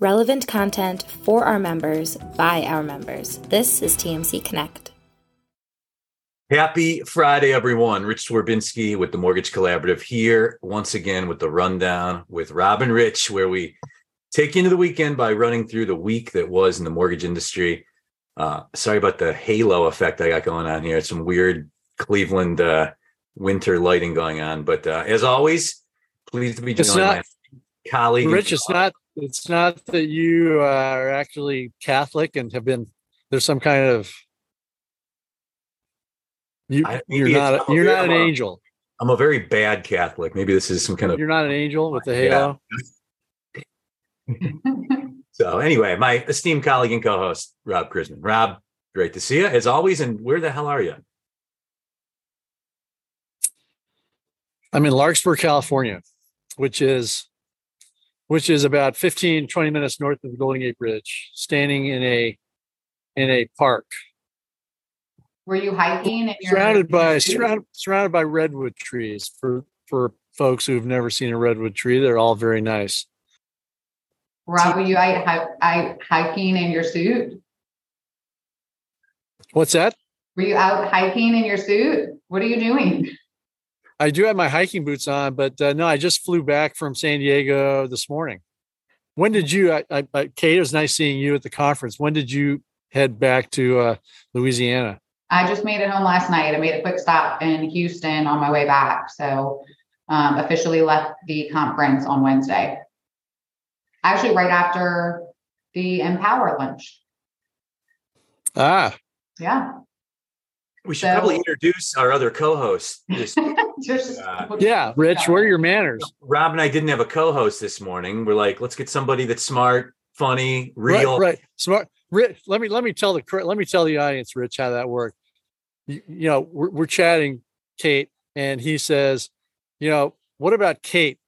relevant content for our members by our members. This is TMC Connect. Happy Friday, everyone. Rich Swerbinsky with the Mortgage Collaborative here once again with the rundown with Robin Rich, where we take you into the weekend by running through the week that was in the mortgage industry. Uh, sorry about the halo effect I got going on here. Some weird Cleveland uh, winter lighting going on. But uh, as always, pleased to be joined by colleague. Rich, it's not it's not that you uh, are actually Catholic and have been there's some kind of you I- you're not a, you're not an a- angel. I'm a very bad Catholic. Maybe this is some kind of You're not an angel with the Yeah. halo. so. Anyway, my esteemed colleague and co-host Rob Chrisman. Rob, great to see you as always. And where the hell are you? I'm in Larkspur, California, which is which is about 15 20 minutes north of the Golden Gate Bridge, standing in a in a park Were you hiking? Surrounded by surrounded surrounded by redwood trees for for folks who've never seen a redwood tree they're all very nice Rob, were you hi- out hiking in your suit? what's that Were you out hiking in your suit? What are you doing? I do have my hiking boots on but uh, no i just flew back from san diego this morning when did you I, I, I kate it was nice seeing you at the conference when did you head back to uh, louisiana I just made it home last night. I made a quick stop in Houston on my way back. So um, officially left the conference on Wednesday. Actually, right after the Empower lunch. ah Yeah. We should So- probably introduce our other co-host. This, Just- Uh, yeah rich where are your manners Rob and I didn't have a co-host this morning. We're like, let's get somebody that's smart, funny, real. right. Smart. Rich, let me let me tell the cor- let me tell the audience, Rich, how that worked. You, you know, we're, we're chatting, Kate, and he says, you know, what about Kate?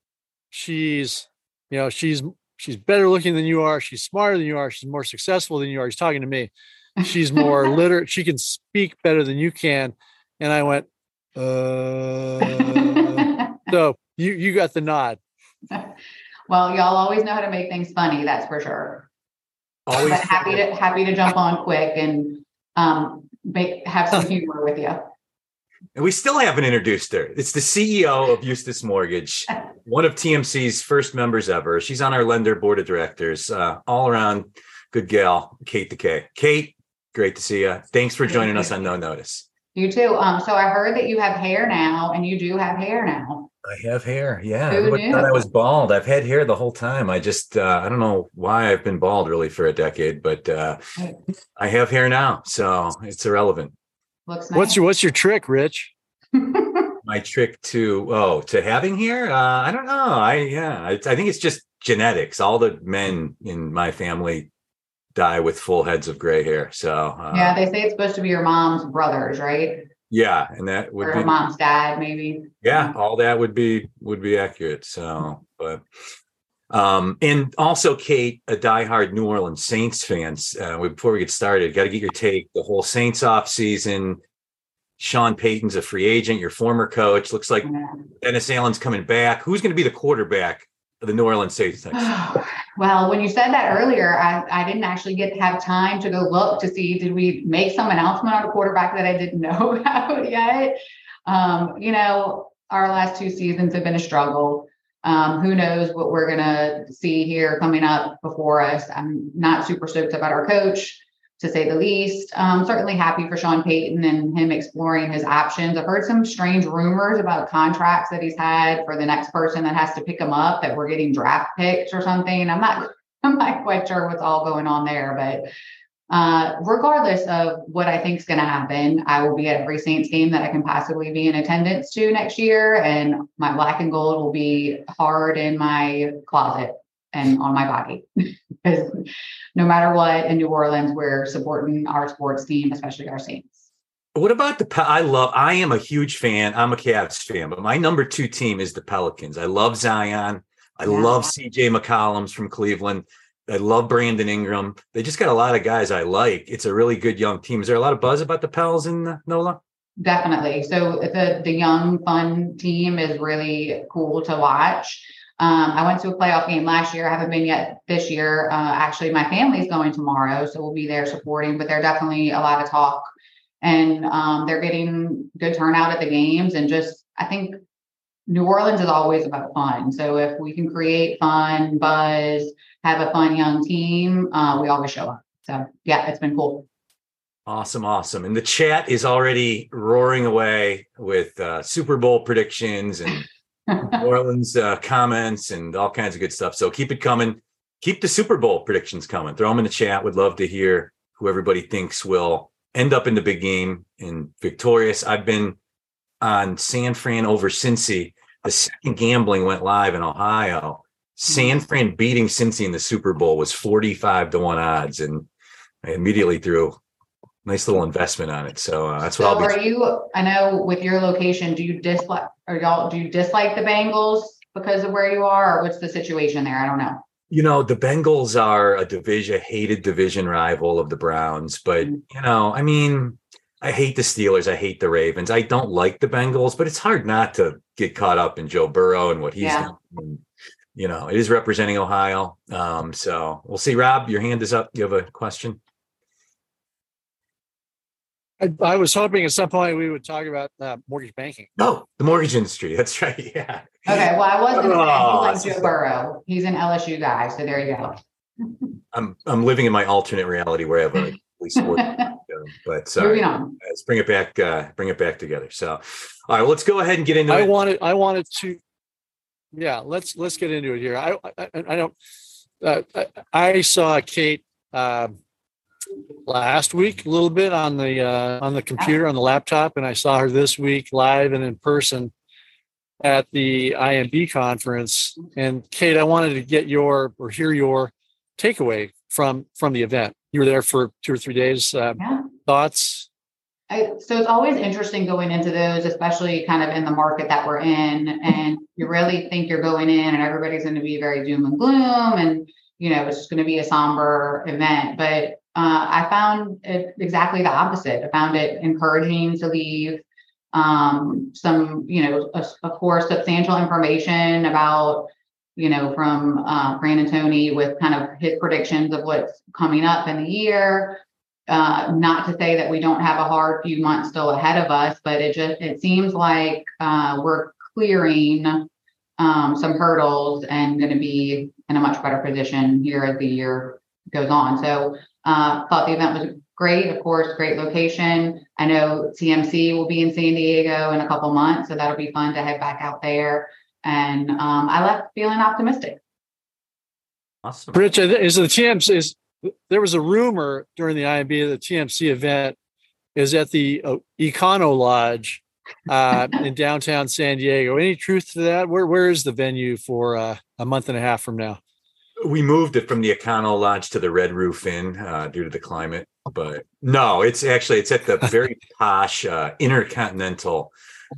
She's, you know, she's she's better looking than you are. She's smarter than you are. She's more successful than you are. He's talking to me. She's more literate. She can speak better than you can. And I went, uh. so you you got the nod. well, y'all always know how to make things funny. That's for sure. Always But happy to happy to jump on quick and um, make have some humor with you. And we still haven't introduced her. It's the CEO of Eustis Mortgage, one of TMC's first members ever. She's on our lender board of directors. Uh, all around good gal, Kate the K. Kate, great to see you. Thanks for joining us on No Notice. You too. Um, so I heard that you have hair now, and you do have hair now. I have hair. Yeah. Who knew? thought I was bald. I've had hair the whole time. I just, uh, I don't know why I've been bald really for a decade, but uh, I have hair now. So it's irrelevant. Looks nice. What's your what's your trick, Rich? my trick to oh to having hair uh i don't know i yeah I, I think it's just genetics all the men in my family die with full heads of gray hair so uh, yeah, they say it's supposed to be your mom's brothers, right? yeah and that would Or be mom's dad, maybe. yeah all that would be would be accurate so but um and also kate a diehard new orleans saints fans uh we- before we get started got to get your take the whole saints off season sean payton's a free agent your former coach looks like Yeah. Dennis Allen's coming back. Who's going to be the quarterback the New Orleans Saints? year? well, when you said that earlier, I, I didn't actually get to have time to go look to see did we make some announcement on a quarterback that I didn't know about yet. Um, you know, our last two seasons have been a struggle. Um, who knows what we're gonna see here coming up before us? I'm not super stoked about our coach, to say the least. Um, certainly happy for Sean Payton and him exploring his options. I've heard some strange rumors about contracts that he's had for the next person that has to pick him up that we're getting draft picks or something. I'm not I'm not quite sure what's all going on there, but uh, regardless of what I think is going to happen, I will be at every Saints game that I can possibly be in attendance to next year, and my black and gold will be hard in my closet and on my body. Because no matter what in New Orleans, we're supporting our sports team, especially our Saints. What about the? I love. I am a huge fan. I'm a Cavs fan, but my number two team is the Pelicans. I love Zion. I Yeah. love CJ McCollum's from Cleveland. I love Brandon Ingram. They just got a lot of guys I like. It's a really good young team. Is there a lot of buzz about the Pels in NOLA? Definitely. So the the young fun team is really cool to watch. Um, I went to a playoff game last year. I haven't been yet this year. Uh, actually, my family's going tomorrow, so we'll be there supporting. But there's definitely a lot of talk, and um, they're getting good turnout at the games. And just, I think New Orleans is always about fun. So if we can create fun, buzz, have a fun young team, uh, we always show up. So yeah, it's been cool. Awesome, awesome. And the chat is already roaring away with uh, Super Bowl predictions and New Orleans uh, comments and all kinds of good stuff. So keep it coming. Keep the Super Bowl predictions coming. Throw them in the chat. Would love to hear who everybody thinks will end up in the big game and victorious. I've been on San Fran over Cincy. The second gambling went live in Ohio. San mm-hmm. Fran beating Cincy in the Super Bowl was 45 to 1 odds. And I immediately threw a nice little investment on it. So uh, that's what so I'll be. Are you? I know with your location, do you dislike or y'all do you dislike the Bengals because of where you are, or what's the situation there? I don't know. You know, the Bengals are a division hated division rival of the Browns, but mm-hmm. you know, I mean, I hate the Steelers. I hate the Ravens. I don't like the Bengals, but it's hard not to get caught up in Joe Burrow and what he's yeah. doing. You know, it is representing Ohio. Um, so we'll see. Rob, your hand is up. You have a question? I, I, was hoping at some point we would talk about uh, mortgage banking. Oh, the mortgage industry. That's right. Yeah. Okay. Well, I was going to oh, say he Joe Burrow. He's an LSU guy, so there you go. I'm I'm living in my alternate reality where I have a police sport. but sorry. Moving on. Let's bring it back. Uh, bring it back together. So, all right. Well, let's go ahead and get into I it. wanted. I wanted to. Yeah. Let's let's get into it here. I I, I don't. Uh, I, I saw Kate. Uh, last week a little bit on the uh, on the computer on the laptop, and I saw her this week live and in person at the IMB conference. And Kate, I wanted to get your or hear your takeaway from from the event. You were there for two or three days. Uh, yeah. Thoughts? I, so it's always interesting going into those, especially kind of in the market that we're in, and you really think you're going in, and everybody's going to be very doom and gloom, and you know it's just going to be a somber event. But uh, I found it exactly the opposite. I found it encouraging to leave um, some, you know, of course, substantial information about, you know, from uh, and Tony with kind of his predictions of what's coming up in the year. Uh, not to say that we don't have a hard few months still ahead of us, but it just it seems like uh, we're clearing um, some hurdles and going to be in a much better position here as the year goes on. So uh, thought the event was great. Of course, great location. I know TMC will be in San Diego in a couple months, so that'll be fun to head back out there. And um, I left feeling optimistic. Awesome. Rich, is the TMC is there was a rumor during the IMB the TMC event is at the uh, Econo Lodge uh, in downtown San Diego. Any truth to that? Where where is the venue for uh, a month and a half from now? We moved it from the Econo Lodge to the Red Roof Inn uh, due to the climate. But no, it's actually it's at the very posh uh, Intercontinental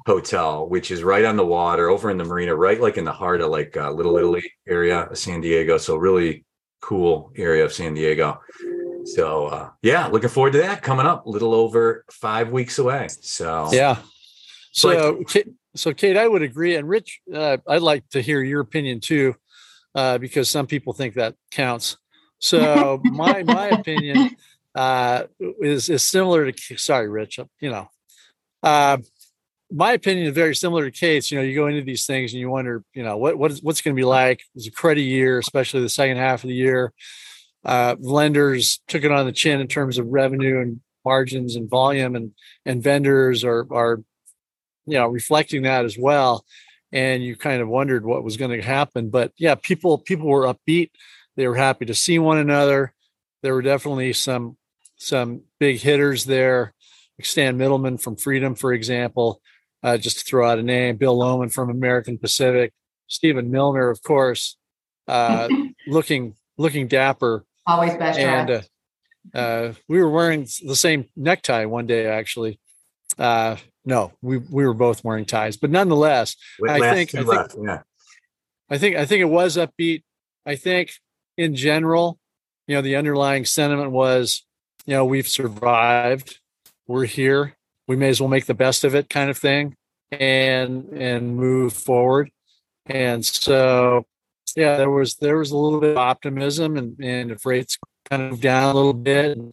Hotel, which is right on the water, over in the marina, right like in the heart of like uh, Little Italy area of San Diego. So really cool area of San Diego. So uh, yeah, looking forward to that coming up. A little over five weeks away. So yeah. So but, so Kate, I would agree, and Rich, uh, I'd like to hear your opinion too uh, because some people think that counts. So my my opinion uh, is is similar to sorry, Rich. You know, uh, my opinion is very similar to Kate's. You know, you go into these things and you wonder, you know, what what is what's going to be like. It's a credit year, especially the second half of the year. Uh, lenders took it on the chin in terms of revenue and margins and volume, and and vendors are are you know reflecting that as well and you kind of wondered what was going to happen. But yeah, people people were upbeat. They were happy to see one another. There were definitely some some big hitters there. like Stan Middleman from Freedom, for example, uh, just to throw out a name. Bill Lowman from American Pacific. Stephen Milner, of course, uh, looking looking dapper. Always best. And uh, uh, we were wearing the same necktie one day, actually. Uh, no, we we were both wearing ties, but nonetheless, I think I think, yeah. I think I think it was upbeat. I think in general, you know, the underlying sentiment was, you know, we've survived, we're here, we may as well make the best of it, kind of thing, and and move forward. And so, yeah, there was there was a little bit of optimism, and and if rates kind of down a little bit, and, you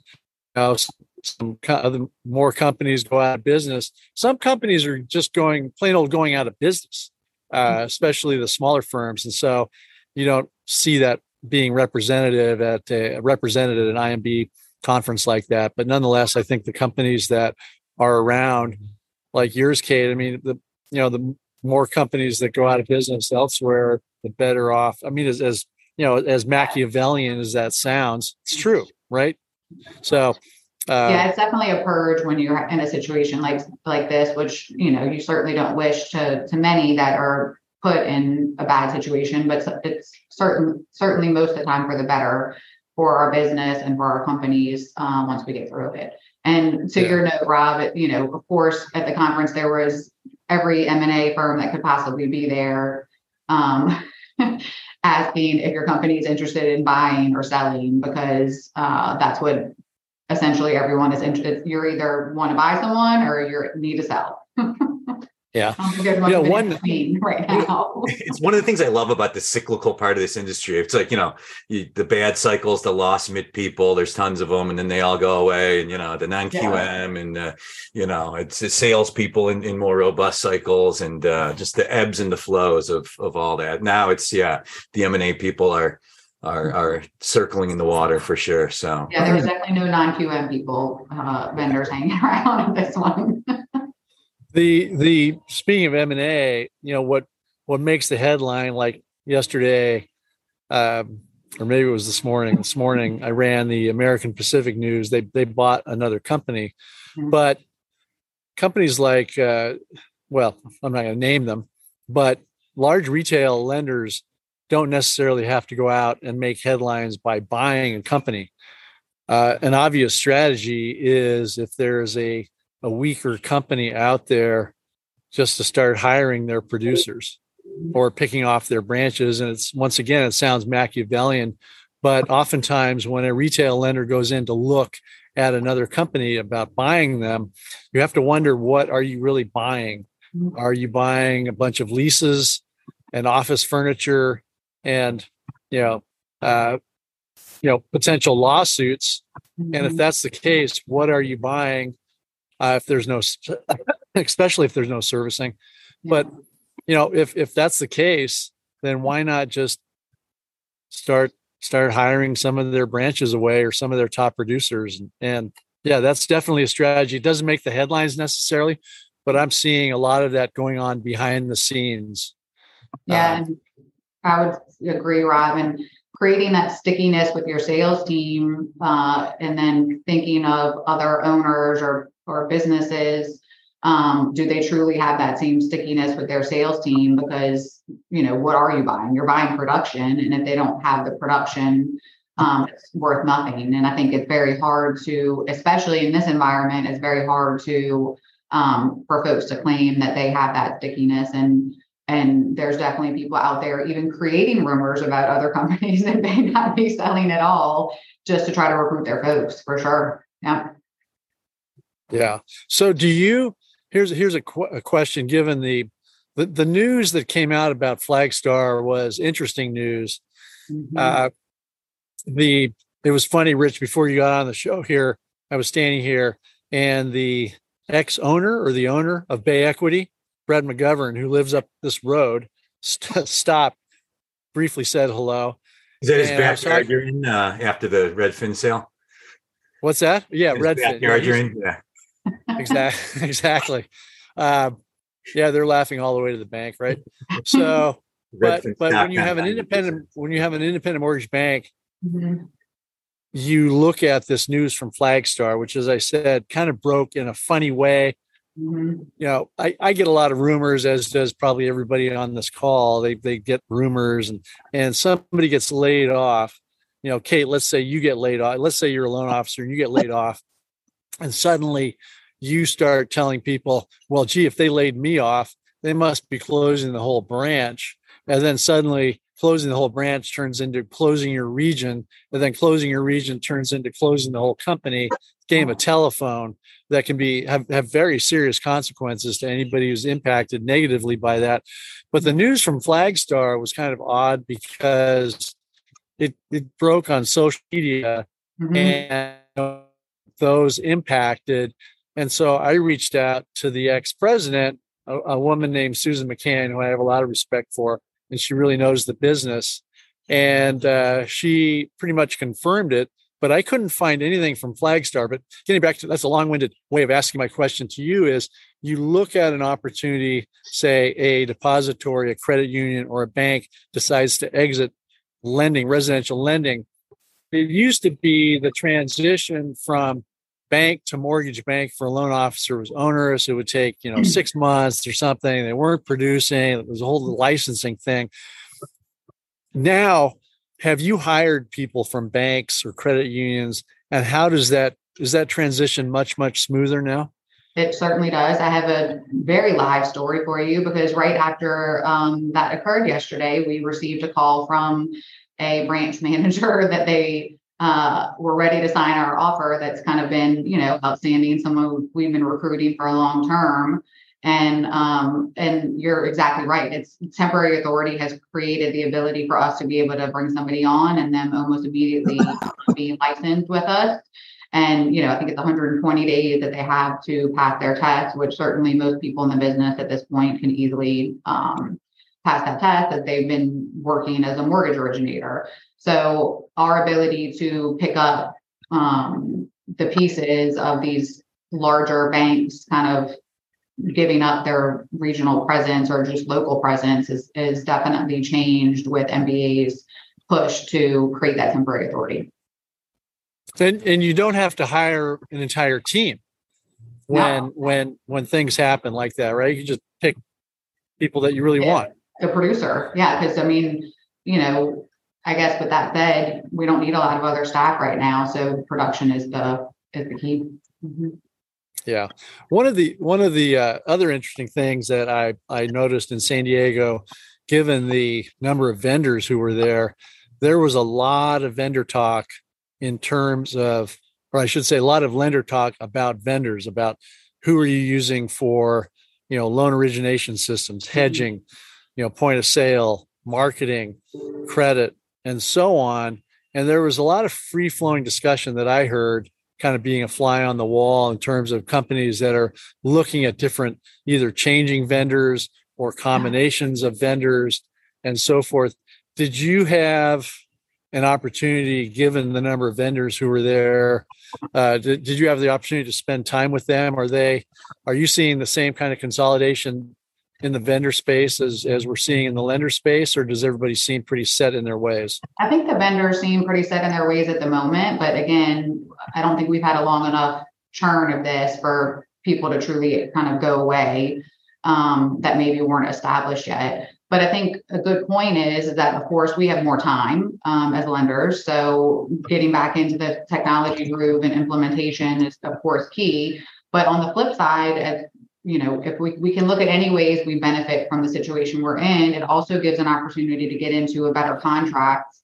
know, some co- more companies go out of business. Some companies are just going plain old going out of business, uh, especially the smaller firms, and so you don't see that being representative at a represented at an IMB conference like that. But nonetheless, I think the companies that are around, like yours, Kate. I mean, the you know the more companies that go out of business elsewhere, the better off. I mean, as, as you know, as Machiavellian as that sounds, it's true, right? So uh, yeah, it's definitely a purge when you're in a situation like like this, which you know you certainly don't wish to to many that are put in a bad situation, but it's certain certainly most of the time for the better for our business and for our companies um, once we get through it. And to yeah. your note, Rob, you know, of course, at the conference there was every M and A firm that could possibly be there, um, asking if your company is interested in buying or selling because uh, that's what essentially everyone is interested. You're either want to buy someone or you need to sell. Yeah. Yeah. one right now. it's one of the things I love about the cyclical part of this industry. It's like, you know, you, the bad cycles, the loss mit people, there's tons of them, and then they all go away. And, you know, the non QM yeah. and, uh, you know, it's the salespeople in, in more robust cycles and uh, just the ebbs and the flows of, of all that. Now it's, yeah, the M&A people are, are are circling in the water for sure. So yeah, there was definitely no non QM people uh, vendors hanging around on this one. the the speaking of M and A, you know what what makes the headline like yesterday, um, or maybe it was this morning. This morning I ran the American Pacific News. They they bought another company, mm-hmm. but companies like uh, well, I'm not going to name them, but large retail lenders don't necessarily have to go out and make headlines by buying a company. Uh, an obvious strategy is if there's a, a weaker company out there, just to start hiring their producers or picking off their branches. And it's once again, it sounds Machiavellian, but oftentimes when a retail lender goes in to look at another company about buying them, you have to wonder what are you really buying? Are you buying a bunch of leases and office furniture and you know uh, you know potential lawsuits mm-hmm. and if mm-hmm. that's the case what are you buying uh, if there's no especially if there's no servicing yeah. but you know if if that's the case then why not just start start hiring some of their branches away or some of their top producers and, and yeah that's definitely a strategy it doesn't make the headlines necessarily but i'm seeing a lot of that going on behind the scenes yeah um, I would agree, Rob. And creating that stickiness with your sales team, uh, and then thinking of other owners or or businesses. Um, do they truly have that same stickiness with their sales team? Because you know, what are you buying? You're buying production, and if they don't have the production, um, it's worth nothing. And I think it's very hard to, especially in this environment, it's very hard to um, for folks to claim that they have that stickiness and and there's definitely people out there even creating rumors about other companies that may not be selling at all just to try to recruit their folks for sure. Yeah. Yeah. So do you, here's, here's a, qu- a question given the, the, the news that came out about Flagstar was interesting news. Mm-hmm. Uh, the, it was funny, Rich, before you got on the show here, I was standing here and the ex owner or the owner of Bay Equity Brett McGovern, who lives up this road, st- stopped, briefly said hello. Is that his backyard you're in uh, after the Redfin sale? What's that? Yeah, his Redfin. Backyard you're in? Yeah. exactly. exactly. Uh, yeah, they're laughing all the way to the bank, right? So, but but when you have an independent when you have an independent mortgage bank, mm-hmm. you look at this news from Flagstar, which, as I said, kind of broke in a funny way Mm-hmm. You know, I, I get a lot of rumors, as does probably everybody on this call. They they get rumors, and and somebody gets laid off. You know, Kate, let's say you get laid off. Let's say you're a loan officer and you get laid off, and suddenly you start telling people, "Well, gee, if they laid me off, they must be closing the whole branch." And then suddenly closing the whole branch turns into closing your region, and then closing your region turns into closing the whole company. Game of telephone that can be have, have very serious consequences to anybody who's impacted negatively by that. But the news from Flagstar was kind of odd because it, it broke on social media mm-hmm. and those impacted. And so I reached out to the ex president, a, a woman named Susan McCann, who I have a lot of respect for, and she really knows the business. And uh, she pretty much confirmed it but I couldn't find anything from Flagstar. But getting back to that's a long-winded way of asking my question to you is you look at an opportunity, say a depository, a credit union, or a bank decides to exit lending, residential lending. It used to be the transition from bank to mortgage bank for a loan officer was onerous. It would take, you know, six months or something. They weren't producing. It was a whole licensing thing. Now have you hired people from banks or credit unions and how does that is that transition much much smoother now it certainly does i have a very live story for you because right after um, that occurred yesterday we received a call from a branch manager that they uh, were ready to sign our offer that's kind of been you know outstanding someone we've been recruiting for a long term and um, and you're exactly right. It's temporary authority has created the ability for us to be able to bring somebody on and then almost immediately be licensed with us. And you know, I think it's 120 days that they have to pass their test, which certainly most people in the business at this point can easily um, pass that test as they've been working as a mortgage originator. So our ability to pick up um, the pieces of these larger banks kind of giving up their regional presence or just local presence is, is definitely changed with MBA's push to create that temporary authority. And, and you don't have to hire an entire team when no. when when things happen like that, right? You just pick people that you really yeah, want. The producer, yeah, because I mean, you know, I guess with that said, we don't need a lot of other staff right now, so production is the is the key. Mm-hmm. Yeah, one of the one of the uh, other interesting things that I I noticed in San Diego, given the number of vendors who were there, there was a lot of vendor talk in terms of, or I should say, a lot of lender talk about vendors, about who are you using for, you know, loan origination systems, mm-hmm. hedging, you know, point of sale, marketing, credit, and so on. And there was a lot of free flowing discussion that I heard kind of being a fly on the wall in terms of companies that are looking at different either changing vendors or combinations of vendors and so forth. Did you have an opportunity, given the number of vendors who were there? Uh, did, did you have the opportunity to spend time with them? Are they, are you seeing the same kind of consolidation in the vendor space as, as we're seeing in the lender space, or does everybody seem pretty set in their ways? I think the vendors seem pretty set in their ways at the moment. But again, I don't think we've had a long enough churn of this for people to truly kind of go away um, that maybe weren't established yet. But I think a good point is, that, of course, we have more time um, as lenders. So getting back into the technology groove and implementation is, of course, key. But on the flip side, as you know, if we, we can look at any ways we benefit from the situation we're in, it also gives an opportunity to get into a better contract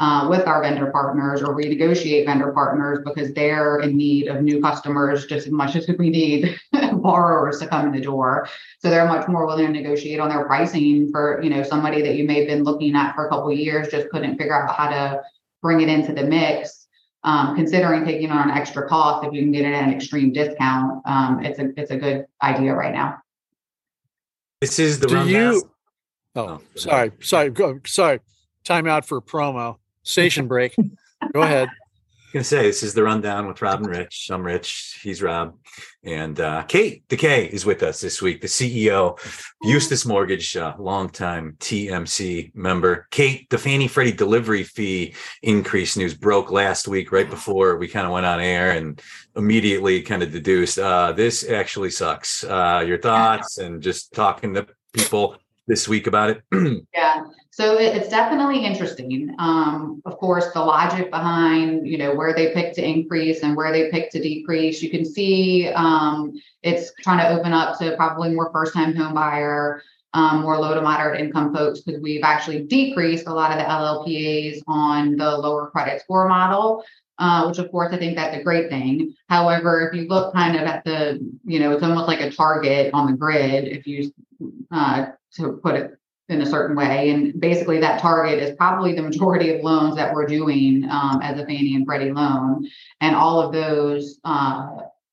uh, with our vendor partners or renegotiate vendor partners because they're in need of new customers just as much as we need borrowers to come in the door. So they're much more willing to negotiate on their pricing for, you know, somebody that you may have been looking at for a couple years, just couldn't figure out how to bring it into the mix um, considering taking on an extra cost if you can get it at an extreme discount, um, it's a it's a good idea right now. This is the Do you? Oh, oh, sorry, sorry, go, sorry. Time out for promo. Station break. Go ahead gonna say this is the rundown with Rob and Rich. I'm Rich. He's Rob, and uh, Kate Decay is with us this week. The CEO, Eustis Mortgage, uh, longtime TMC member. Kate, the Fannie Freddie delivery fee increase news broke last week, right before we kind of went on air, and immediately kind of deduced uh, this actually sucks. Uh, your thoughts and just talking to people this week about it. yeah. So it's definitely interesting. Um, of course, the logic behind, you know, where they pick to increase and where they pick to decrease, you can see um, it's trying to open up to probably more first-time home buyer. um, more low to moderate income folks because we've actually decreased a lot of the LLPAs on the lower credit score model. Uh, which of course I think that's a great thing. However, if you look kind of at the, you know, it's almost like a target on the grid. If you uh, to put it in a certain way. And basically, that target is probably the majority of loans that we're doing um, as a Fannie and Freddie loan. And all of those uh,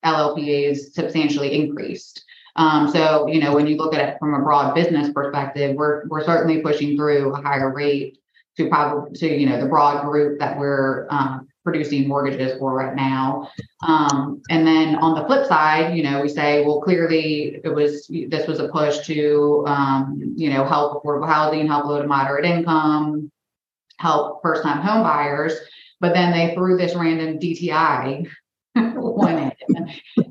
LLPAs substantially increased. Um, so, you know, when you look at it from a broad business perspective, we're, we're certainly pushing through a higher rate to probably to, you know, the broad group that we're um, producing mortgages for right now. Um, and then on the flip side, you know, we say, well, clearly it was this was a push to, um, you know, help affordable housing, help low to moderate income, help first time home buyers. But then they threw this random DTI one in,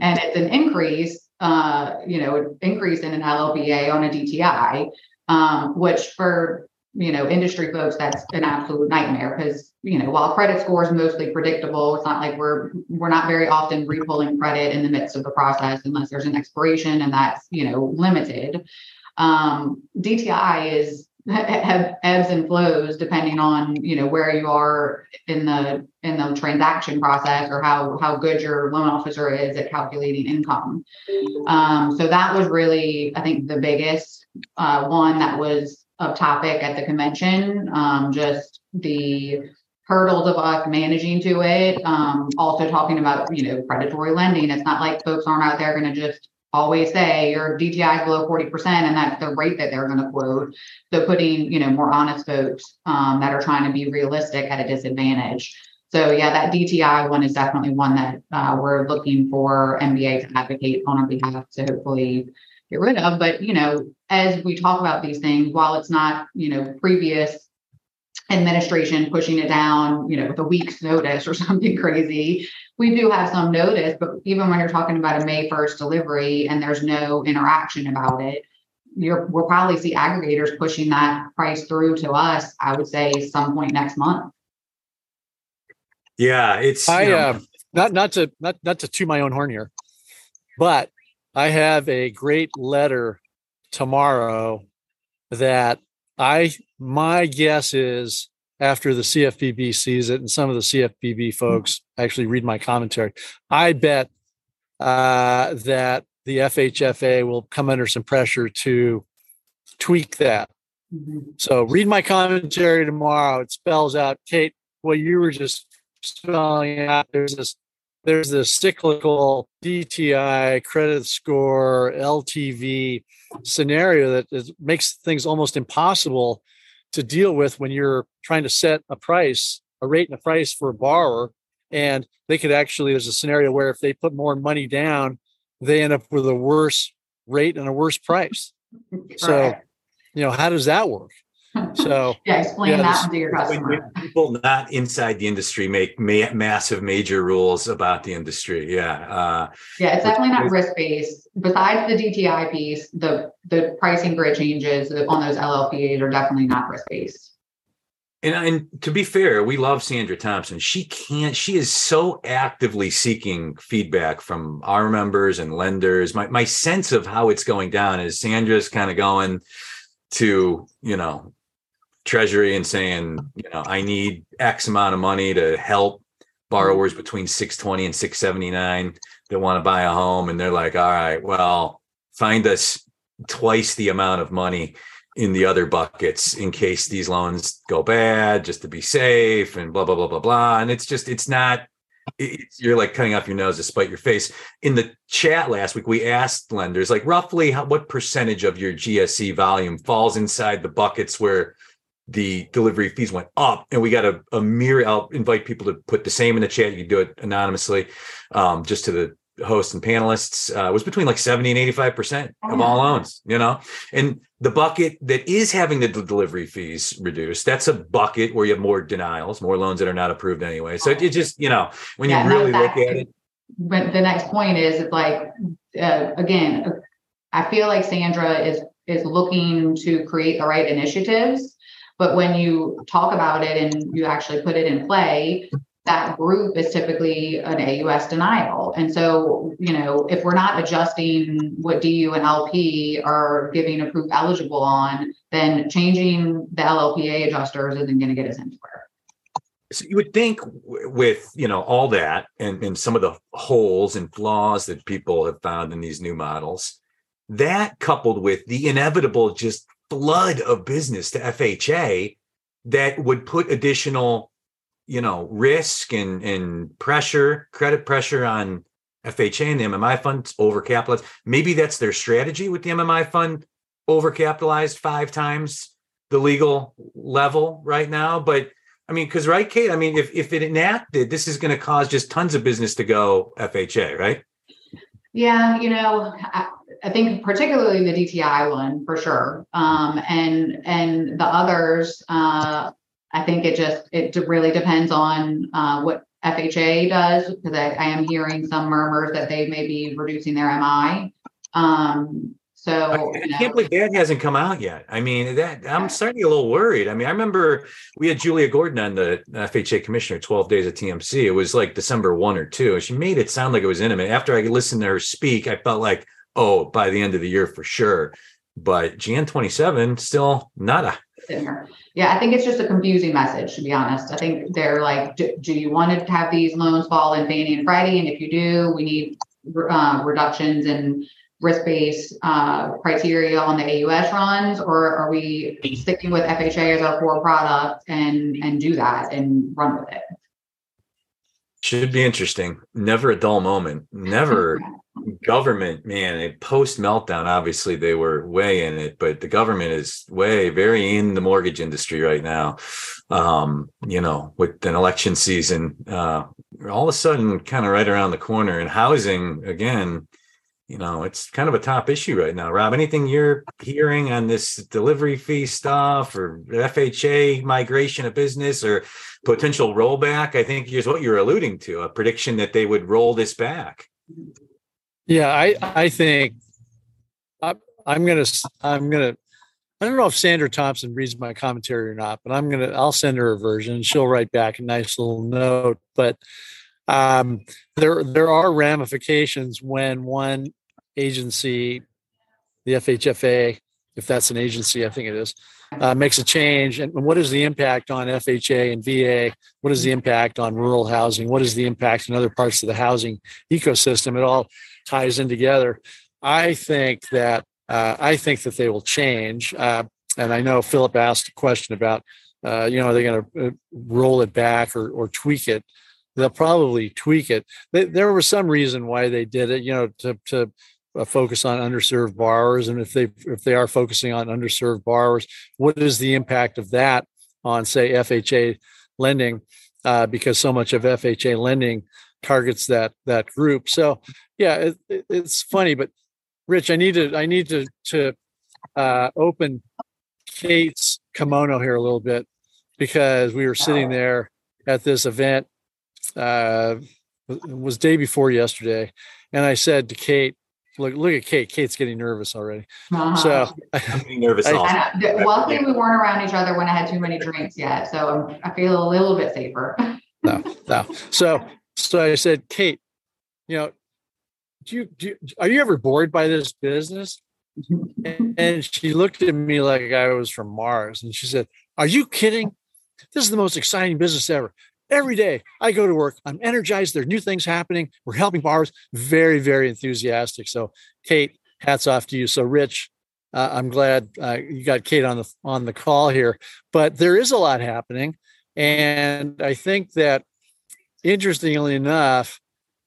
and it's an increase, uh, you know, increase in an LLPA on a DTI, um, which for you know, industry folks, that's an absolute nightmare because, you know, while credit score is mostly predictable, it's not like we're we're not very often repulling credit in the midst of the process unless there's an expiration and that's, you know, limited. Um, DTI is have ebbs and flows depending on you know where you are in the in the transaction process or how how good your loan officer is at calculating income um, so that was really i think the biggest uh, one that was of topic at the convention. Um, just the hurdles of us managing to it. Um, also talking about you know predatory lending. It's not like folks aren't out there going to just always say your DTI is below 40% and that's the rate that they're going to quote. So putting, you know, more honest folks um, that are trying to be realistic at a disadvantage. So yeah, that DTI one is definitely one that uh, we're looking for MBA to advocate on our behalf to hopefully get rid of. But you know, as we talk about these things, while it's not you know previous administration pushing it down, you know, with a week's notice or something crazy, we do have some notice. But even when you're talking about a May 1st delivery and there's no interaction about it, you're we'll probably see aggregators pushing that price through to us. I would say some point next month. Yeah, it's I know, uh, not not to not not to toot my own horn here, but I have a great letter tomorrow that I my guess is after the CFPB sees it and some of the CFPB folks actually read my commentary, I bet uh, that the FHFA will come under some pressure to tweak that. Mm-hmm. So read my commentary tomorrow. It spells out, Kate, what you were just spelling out. There's this there's this cyclical DTI credit score LTV scenario that is, makes things almost impossible to deal with when you're trying to set a price, a rate and a price for a borrower. And they could actually, there's a scenario where if they put more money down, they end up with a worse rate and a worse price. So, you know, how does that work? So yeah, explain yeah, that to your customer. People not inside the industry make ma- massive major rules about the industry. Yeah, uh, yeah, it's definitely not risk based. Besides the DTI piece, the the pricing grid changes on those LLPAs are definitely not risk based. And, and to be fair, we love Sandra Thompson. She can't, she is so actively seeking feedback from our members and lenders. My my sense of how it's going down is Sandra's kind of going to, you know, treasury and saying, you know, I need X amount of money to help borrowers mm-hmm. between 620 and 679 that want to buy a home. And they're like, all right, well, find us twice the amount of money in the other buckets in case these loans go bad, just to be safe and blah, blah, blah, blah, blah. And it's just, it's not, it's, you're like cutting off your nose to spite your face. In the chat last week, we asked lenders like roughly how, what percentage of your GSE volume falls inside the buckets where the delivery fees went up and we got a, a mirror i'll invite people to put the same in the chat. You can do it anonymously um, just to the hosts and panelists. Uh, was between like 70 and 85 percent of all loans you know? And the bucket that is having the delivery fees reduced that's a bucket where you have more denials more loans that are not approved anyway. So it, it just you know when yeah, you really look at it. But the next point is it's like uh, again i feel like sandra is is looking to create the right initiatives but when you talk about it and you actually put it in play, that group is typically an AUS denial. And so, you know, if we're not adjusting what DU and LP are giving approved eligible on, then changing the LLPA adjusters isn't going to get us anywhere. So you would think with you know all that and, and some of the holes and flaws that people have found in these new models, that coupled with the inevitable just flood of business to FHA that would put additional you know risk and and pressure credit pressure on FHA and the MMI funds overcapitalized. Maybe that's their strategy with the MMI fund overcapitalized five times the legal level right now. But I mean, because right, Kate. I mean, if if it enacted, this is going to cause just tons of business to go FHA, right? Yeah, you know, I, I think particularly the DTI one for sure, um, and and the others. Uh, I think it just it really depends on uh, what FHA does because I, I, am hearing some murmurs that they may be reducing their MI. Um, so I, I can't believe that hasn't come out yet. I mean, that I'm starting to get a little worried. I mean, I remember we had Julia Gordon on the FHA commissioner 12 days at TMC. It was like December one or two. She made it sound like it was intimate. After I listened to her speak, I felt like, oh, by the end of the year for sure. But Jan 27 still nada. Yeah, I think it's just a confusing message, to be honest. I think they're like, do, do you want to have these loans fall in Fannie and Freddie? And if you do, we need uh, reductions in risk-based uh, criteria on the AUS runs, or are we sticking with FHA as our core product and and do that and run with it? Should be interesting. Never a dull moment. Never government, man. A post meltdown, obviously they were way in it, but the government is way very in the mortgage industry right now. Um, you know, with an election season, uh, all of a sudden, kind of right around the corner, and housing again you know, it's kind of a top issue right now. Rob, anything you're hearing on this delivery fee stuff or FHA migration of business or potential rollback? I think is what you're alluding to, a prediction that they would roll this back. Yeah, I I think I, I'm gonna I'm gonna I don't know if Sandra Thompson reads my commentary or not, but I'm gonna I'll send her a version. She'll write back a nice little note. But um, there there are ramifications when one agency, the FHFA, if that's an agency, I think it is, uh, makes a change. And what is the impact on FHA and VA? What is the impact on rural housing? What is the impact in other parts of the housing ecosystem? It all ties in together. I think that uh, I think that they will change. Uh, and I know Philip asked a question about, uh, you know, are they going to uh, roll it back or, or tweak it? They'll probably tweak it. They, there was some reason why they did it, you know, to to uh, focus on underserved borrowers. And if they if they are focusing on underserved borrowers what is the impact of that on say fha lending? Uh, because so much of fha lending targets that that group. So yeah it, it, it's funny but rich i need to i need to to uh, open kate's kimono here a little bit because we were sitting there at this event uh, it was day before yesterday. And i said to kate Look, look at Kate. Kate's getting nervous already. Uh-huh. So I'm getting nervous. I, I luckily, we weren't around each other when I had too many drinks yet, so I'm, I feel a little bit safer. no, no. So, so I said, Kate, you know, do you, do you, are you ever bored by this business? and she looked at me like I was from Mars, and she said, "Are you kidding? This is the most exciting business ever every day I go to work. I'm energized. There are new things happening. We're helping borrowers. Very, very enthusiastic. So, Kate, hats off to you. So, Rich, uh, I'm glad uh, you got Kate on the on the call here. But there is a lot happening, and I think that interestingly enough,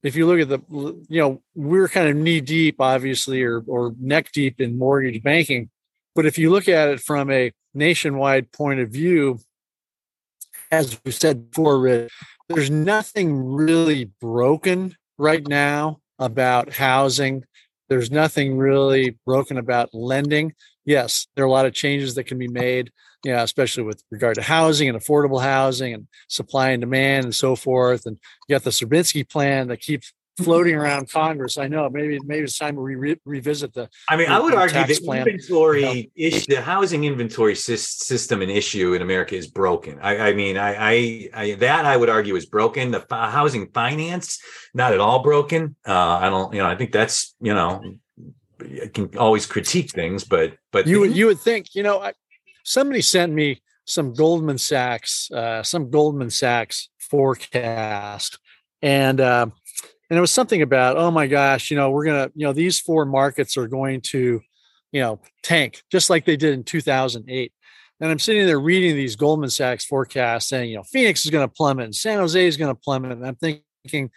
if you look at the, you know, we're kind of knee deep, obviously, or or neck deep in mortgage banking. But if you look at it from a nationwide point of view, as we said before, there's nothing really broken right now about housing. There's nothing really broken about lending. Yes, there are a lot of changes that can be made, you know, especially with regard to housing and affordable housing and supply and demand and so forth. And you got the Swerbinsky plan that keeps floating around Congress. I know maybe maybe it's time to re- revisit the. I mean, the, I would argue the plan. inventory issue, the housing inventory system and issue in America is broken. I, I mean, I, I, I, that I would argue is broken. The housing finance, not at all broken. Uh, I don't, you know, I think that's you know, you can always critique things, but but you would you would think you know I, somebody sent me some Goldman Sachs uh, some Goldman Sachs forecast and. Uh, and it was something about oh my gosh you know we're gonna you know these four markets are going to you know tank just like they did in 2008 and i'm sitting there reading these goldman sachs forecasts saying you know phoenix is going to plummet and san jose is going to plummet and i'm thinking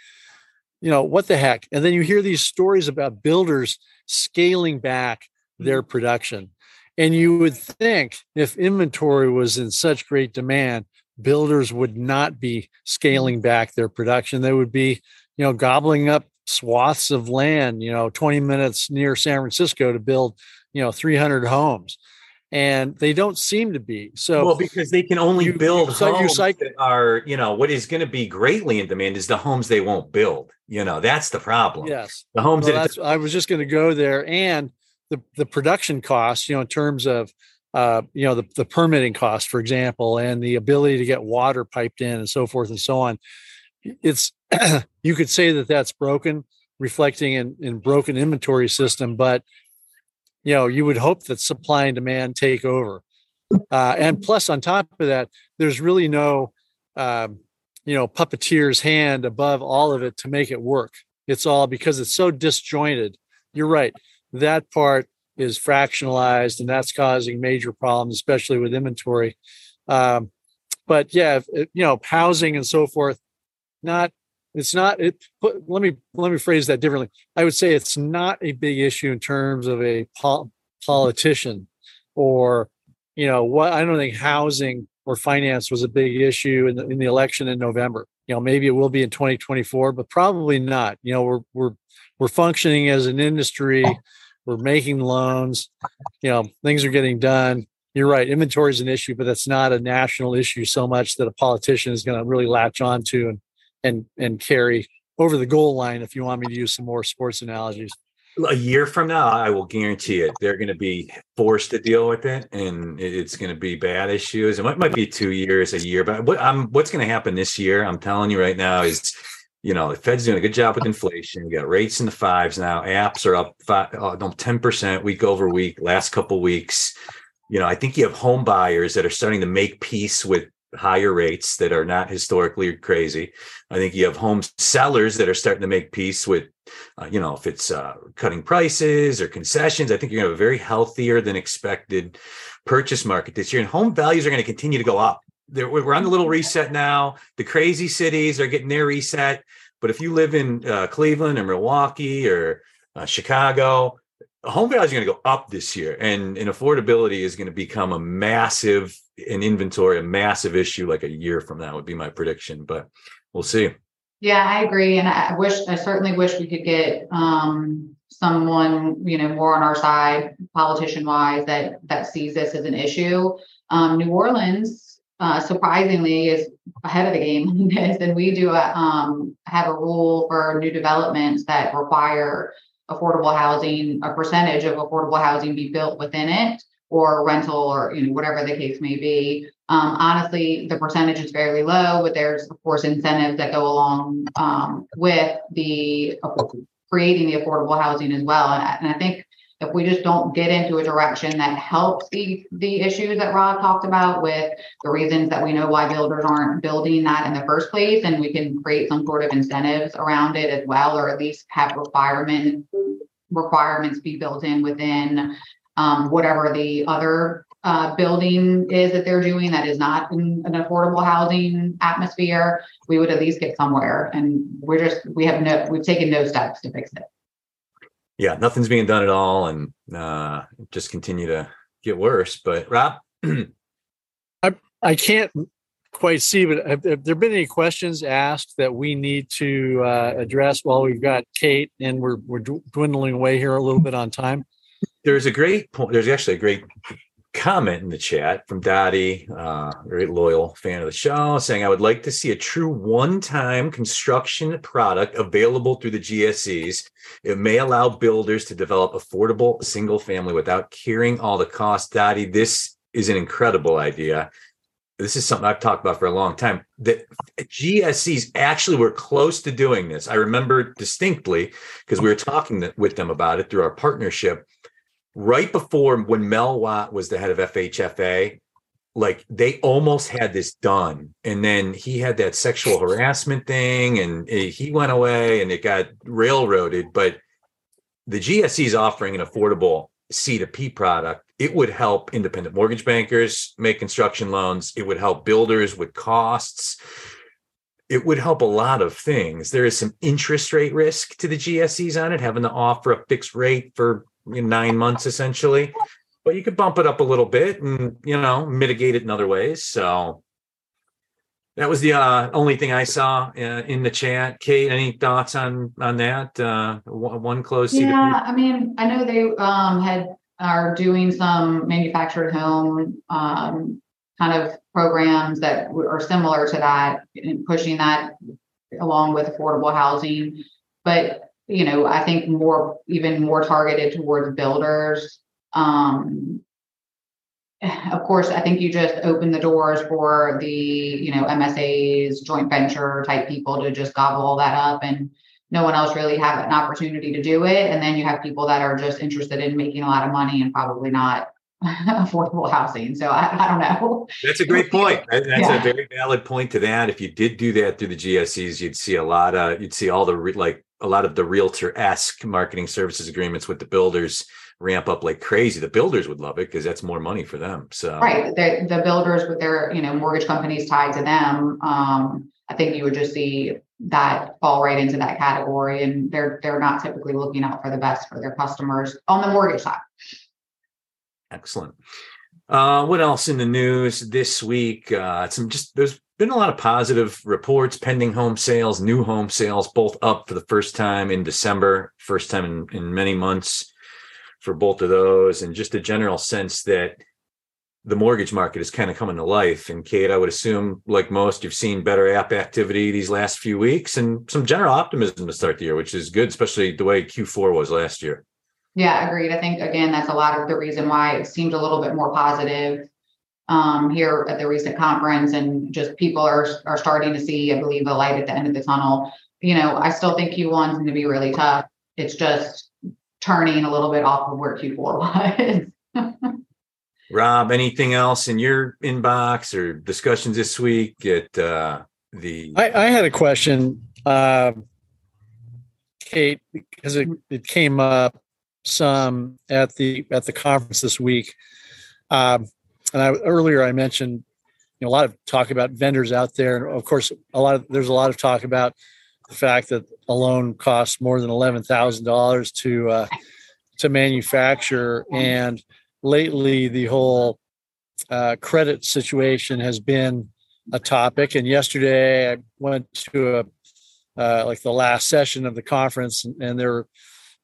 you know what the heck? And then you hear these stories about builders scaling back their mm. production. And you would think if inventory was in such great demand builders would not be scaling back their production. They would be you know, gobbling up swaths of land, you know, 20 minutes near San Francisco to build, you know, 300 homes. And they don't seem to be. So, well, because they can only you, build you, homes that are, you know, what is going to be greatly in demand is the homes they won't build. You know, that's the problem. Yes. The homes well, that I was just going to go there. And the, the production costs, you know, in terms of, uh, you know, the, the permitting cost, for example, and the ability to get water piped in and so forth and so on it's you could say that that's broken, reflecting in, in broken inventory system, but you know you would hope that supply and demand take over. Uh, and plus, on top of that, there's really no um, you know puppeteer's hand above all of it to make it work. It's all because it's so disjointed. You're right. That part is fractionalized, and that's causing major problems, especially with inventory. Um, but yeah, you know, housing and so forth not it's not it put, let me let me phrase that differently. I would say it's not a big issue in terms of a pol- politician or you know what i don't think housing or finance was a big issue in the, in the election in november. You know maybe it will be in 2024 but probably not. You know we're we're we're functioning as an industry. We're making loans. You know things are getting done. You're right inventory is an issue but that's not a national issue so much that a politician is going to really latch on to and and and carry over the goal line if you want me to use some more sports analogies. A year from now i will guarantee it they're going to be forced to deal with it and it's going to be bad issues it might, be two years a year but what i'm what's going to happen this year i'm telling you right now is you know the fed's doing a good job with inflation we got rates in the fives now apps are up five, oh, uh, no, 10% week over week last couple weeks. You know i think you have home buyers that are starting to make peace with higher rates that are not historically crazy. I think you have home sellers that are starting to make peace with, uh, you know, if it's uh, cutting prices or concessions. I think you're going to have a very healthier than expected purchase market this year, and home values are going to continue to go up. They're, we're on the little reset now. The crazy cities are getting their reset, but if you live in uh, Cleveland or Milwaukee or uh, Chicago, home values are going to go up this year, and and affordability is going to become a massive in inventory a massive issue like a year from now would be my prediction, but we'll see. Yeah, I agree. And I wish, I certainly wish we could get um, someone, you know, more on our side, politician wise, that that sees this as an issue. Um, New Orleans, uh, surprisingly, is ahead of the game on this, and we do a, um, have a rule for new developments that require affordable housing, a percentage of affordable housing be built within it or rental or you know whatever the case may be. Um, honestly, the percentage is fairly low, but there's of course incentives that go along um, with the creating the affordable housing as well. And I, and I, think if we just don't get into a direction that helps the the issues that Rob talked about with the reasons that we know why builders aren't building that in the first place, and we can create some sort of incentives around it as well, or at least have requirement requirements be built in within um, whatever the other uh, building is that they're doing that is not in an affordable housing atmosphere, we would at least get somewhere. And we're just we have no we've taken no steps to fix it. Yeah, nothing's being done at all, and uh, just continue to get worse. But Rob, I I can't quite see, but have, have, there been any questions asked that we need to uh, address while we've got Kate and we're we're dwindling away here a little bit on time? There's a great point. There's actually a great comment in the chat from Dottie, uh, very loyal fan of the show, saying, I would like to see a true one time construction product available through the GSEs. It may allow builders to develop affordable single family without carrying all the costs. Dottie, this is an incredible idea. This is something I've talked about for a long time. The GSEs actually were close to doing this. I remember distinctly because we were talking with them about it through our partnership right before when Mel Watt was the head of FHFA, like they almost had this done. And then he had that sexual harassment thing and he went away and it got railroaded. But the GSE is offering an affordable C2P product. It would help independent mortgage bankers make construction loans. It would help builders with costs. It would help a lot of things. There is some interest rate risk to the GSEs on it, having to offer a fixed rate for nine months essentially. But you could bump it up a little bit and you know mitigate it in other ways. So that was the uh, only thing I saw uh, in the chat. Kate, any thoughts on on that? Uh, one close. Yeah, I mean, I know they um, had are doing some manufactured home um, kind of programs that are similar to that, and pushing that along with affordable housing. But you know, I think more even more targeted towards builders. Um, of course, I think you just open the doors for the, you know, MSAs, joint venture type people to just gobble all that up and no one else really have an opportunity to do it. And then you have people that are just interested in making a lot of money and probably not affordable housing. So I, I, don't know. That's a great point. That's yeah. a very valid point to that. If you did do that through the GSEs, you'd see a lot of, you'd see all the re, like a lot of the realtor-esque marketing services agreements with the builders ramp up like crazy. The builders would love it because that's more money for them. So right, the, the builders with their you know mortgage companies tied to them. Um, I think you would just see that fall right into that category, and they're they're not typically looking out for the best for their customers on the mortgage side. Excellent. Uh, what else in the news this week? Uh, some just there's been a lot of positive reports pending home sales new home sales both up for the first time in december first time in, in many months for both of those and just a general sense that the mortgage market is kind of coming to life. And kate i would assume like most you've seen better app activity these last few weeks and some general optimism to start the year which is good especially the way q4 was last year. Yeah agreed. I think again that's a lot of the reason why it seemed a little bit more positive um, here at the recent conference, and just people are are starting to see, I believe, a light at the end of the tunnel. You know, I still think Q1 is going to be really tough. It's just turning a little bit off of where Q4 was. Rob, anything else in your inbox or discussions this week at uh, the? I, I had a question, uh, Kate, because it, it came up some at the at the conference this week. Um, and I, earlier I mentioned you know, a lot of talk about vendors out there, and of course, a lot of there's a lot of talk about the fact that a loan costs more than eleven thousand dollars to uh, to manufacture, and lately the whole uh, credit situation has been a topic. And yesterday I went to a uh, like the last session of the conference, and, and there were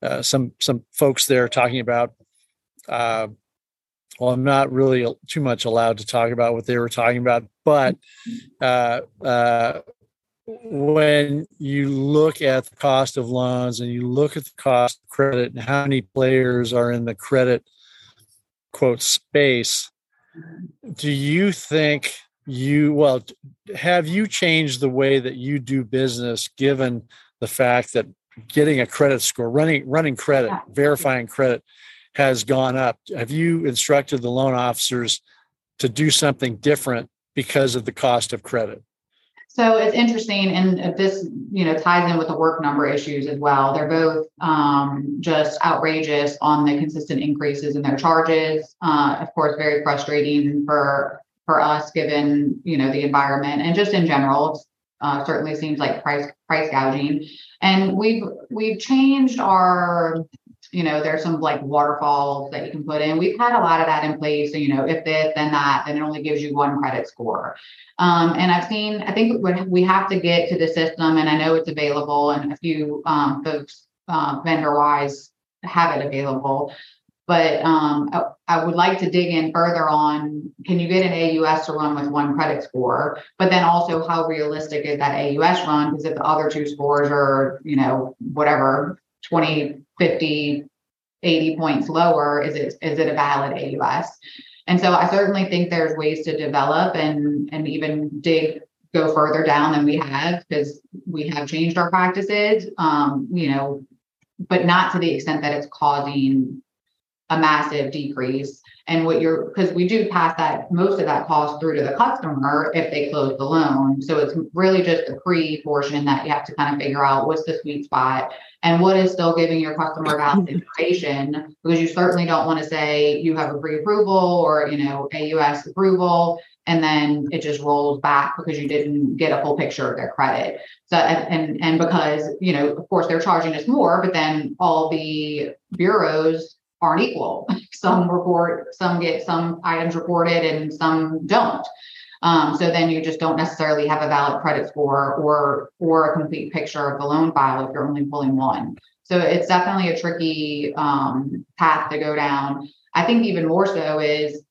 uh, some some folks there talking about uh, well, I'm not really too much allowed to talk about what they were talking about, but uh, uh, when you look at the cost of loans and you look at the cost of credit and how many players are in the credit quote space, do you think you well have you changed the way that you do business given the fact that getting a credit score running running credit verifying credit has gone up. Have you instructed the loan officers to do something different because of the cost of credit? So it's interesting, and this you know ties in with the work number issues as well. They're both um, just outrageous on the consistent increases in their charges. Uh, of course, very frustrating for for us given you know the environment and just in general. Uh, certainly seems like price price gouging, and we've we've changed our you know, there's some like waterfalls that you can put in. We've had a lot of that in place. So, you know, if this, then that, then it only gives you one credit score. Um, and I've seen, I think we have to get to the system, and I know it's available, and a few um, folks uh, vendor wise have it available. But um, I, I would like to dig in further on can you get an AUS to run with one credit score? But then also, how realistic is that AUS run? Because if the other two scores are, you know, whatever, 20, 50, 80 points lower, is it is it a valid AUS? And so I certainly think there's ways to develop and and even dig go further down than we have because we have changed our practices. Um, you know, but not to the extent that it's causing a massive decrease. And what you're because we do pass that most of that cost through to the customer if they close the loan. So it's really just the pre portion that you have to kind of figure out what's the sweet spot and what is still giving your customer valid information because you certainly don't want to say you have a pre-approval or you know AUS approval and then it just rolls back because you didn't get a full picture of their credit. So and and because you know of course they're charging us more, but then all the bureaus aren't equal. some report, some get some items reported, and some don't. Um, so then you just don't necessarily have a valid credit score or or a complete picture of the loan file if you're only pulling one. So it's definitely a tricky um, path to go down. I think even more so is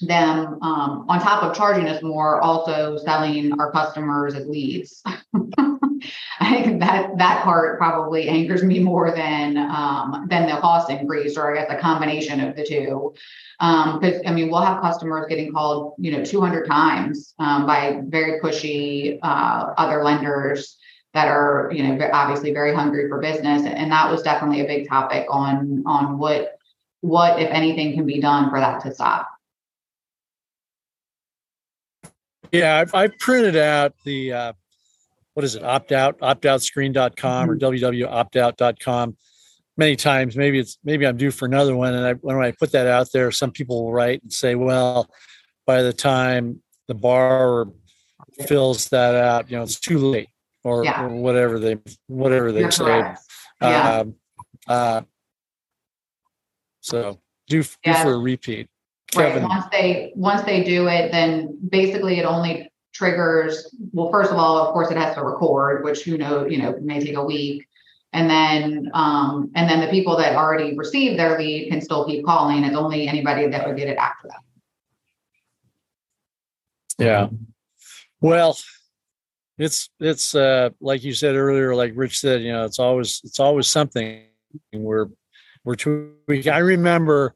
them um, on top of charging us more, also selling our customers as leads. I think that that part probably angers me more than um, than the cost increase, or I guess a combination of the two. Because um, I mean, we'll have customers getting called, you know, 200 times um, by very pushy uh, other lenders that are, you know, obviously very hungry for business, and that was definitely a big topic on on what what if anything can be done for that to stop. Yeah, I've printed out the uh, what is it, opt out, optoutscreen.com or mm-hmm. www.optout.com many times. Maybe it's maybe I'm due for another one. And I, when I put that out there, some people will write and say, well, by the time the borrower fills that out, you know, it's too late or, yeah. or whatever they whatever they You're say. Yeah. Um, uh, so do, do yeah. for a repeat. Kevin. Right. Once they once they do it, then basically it only triggers. Well, first of all, of course, it has to record, which you know, you know, may take a week, and then um, and then the people that already received their lead can still keep calling. It's only anybody that would get it after that. Yeah. Well, it's it's uh like you said earlier, like Rich said, you know, it's always it's always something. We're we're tweaking. I remember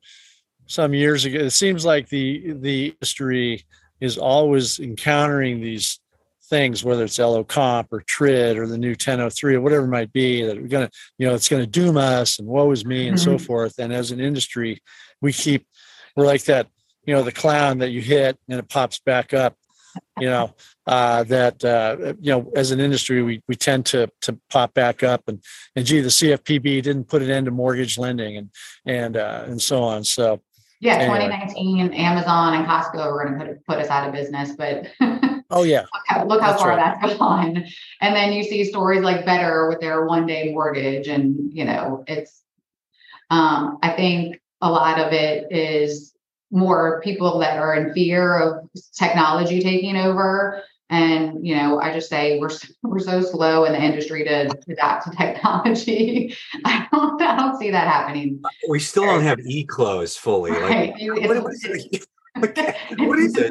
some years ago. It seems like the the industry is always encountering these things, whether it's LO comp or TRID or the new 1003 or whatever it might be, that we're gonna, you know, it's gonna doom us and woe is me and mm-hmm. so forth. And as an industry, we keep we're like that, you know, the clown that you hit and it pops back up. You know, uh, that uh, you know, as an industry, we we tend to to pop back up and and gee, the CFPB didn't put an end to mortgage lending and and uh, and so on. So yeah, anyway. 2019, Amazon and Costco are going to put, put us out of business, but oh yeah, look how, look how far right. that's gone. And then you see stories like Better with their one day mortgage, and you know, it's. Um, I think a lot of it is more people that are in fear of technology taking over and you know, I just say we're we're so slow in the industry to adapt to technology. I don't I don't see that happening. We still don't have e-close fully. Right. Like, what, what is it? what is it?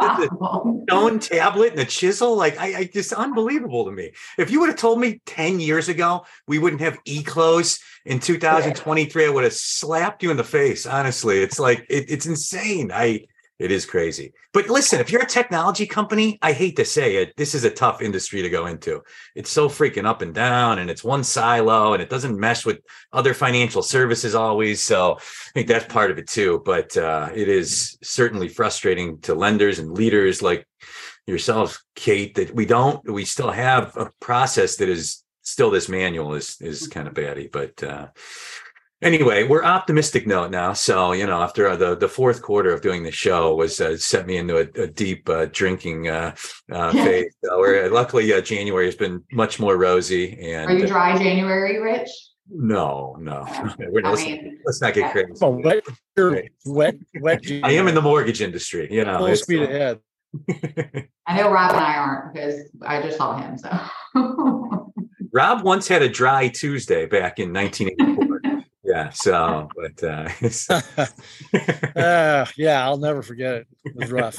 stone tablet and a chisel? Like I, I just unbelievable to me. If you would have told me 10 years ago we wouldn't have e-close in 2023, I would have slapped you in the face. Honestly, it's like it, it's insane. I it is crazy. But listen, if you're a technology company, I hate to say it, this is a tough industry to go into. It's so freaking up and down, and it's one silo, and it doesn't mesh with other financial services always. So I think that's part of it too. But uh, it is certainly frustrating to lenders and leaders like yourselves, Kate, that we don't, we still have a process that is still this manual is is kind of batty. But uh, anyway we're optimistic note now. So you know after the the fourth quarter of doing the show was uh, set me into a, a deep uh, drinking uh, uh phase. So we're, luckily uh, january has been much more rosy and are you dry january rich? No no. We're not, let's, mean, let's, not get crazy. Oh, wet, wet, wet, i am in the mortgage industry you know full speed ahead. I know rob and i aren't because i just saw him so. Rob once had a dry tuesday back in 1984 yeah, Yeah. So, but uh, so- uh, yeah, I'll never forget it. It was rough.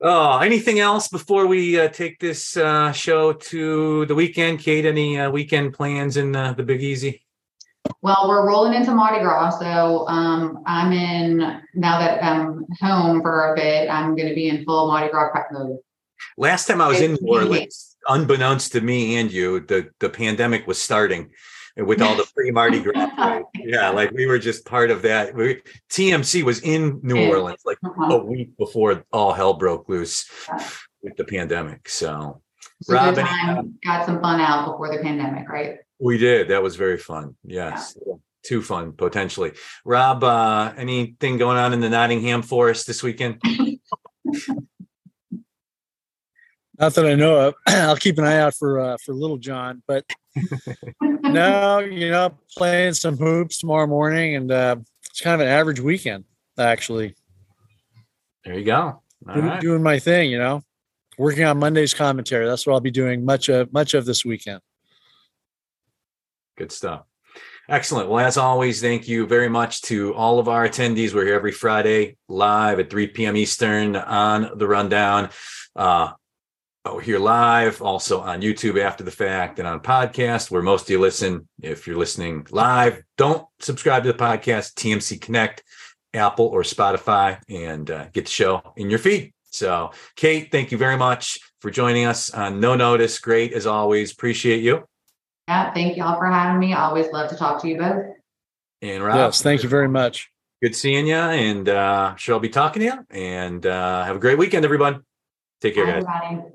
oh, anything else before we uh, take this uh, show to the weekend? Kate, any uh, weekend plans in uh, the Big Easy? Well, we're rolling into Mardi Gras, so um, I'm in now that I'm home for a bit. I'm going to be in full Mardi Gras prep mode. Last time I was in New Orleans, unbeknownst to me and you, the the pandemic was starting with all the free Mardi Gras. parade. Yeah, like we were just part of that. We, TMC was in New Yeah. Orleans like Uh-huh. a week before all hell broke loose with the pandemic. So It's a good Robin, time. Got some fun out before the pandemic, right? we did. That was very fun. Yes. Too fun potentially. Rob, uh, anything going on in the Nottingham Forest this weekend? Not that I know of. I'll keep an eye out for uh, for Little John, but no, you know, playing some hoops tomorrow morning, and uh, it's kind of an average weekend actually. There you go. All Do- right. Doing my thing, you know, working on Monday's commentary. That's what I'll be doing much of much of this weekend. Good stuff. Excellent. Well, as always, thank you very much to all of our attendees. We're here every Friday live at 3 p.m. Eastern on the rundown. Uh, oh, here live, also on YouTube after the fact, and on podcast where most of you listen. If you're listening live, don't subscribe to the podcast, TMC Connect, Apple or Spotify, and uh, get the show in your feed. So, Kate, thank you very much for joining us on No Notice. Great as always. Appreciate you. Yeah, thank y'all for having me. I always love to talk to you both. And Rob, Yes, thank you very much. Good seeing you, and uh, sure I'll be talking to you. And uh, have a great weekend, everyone. Take care, guys. Everybody.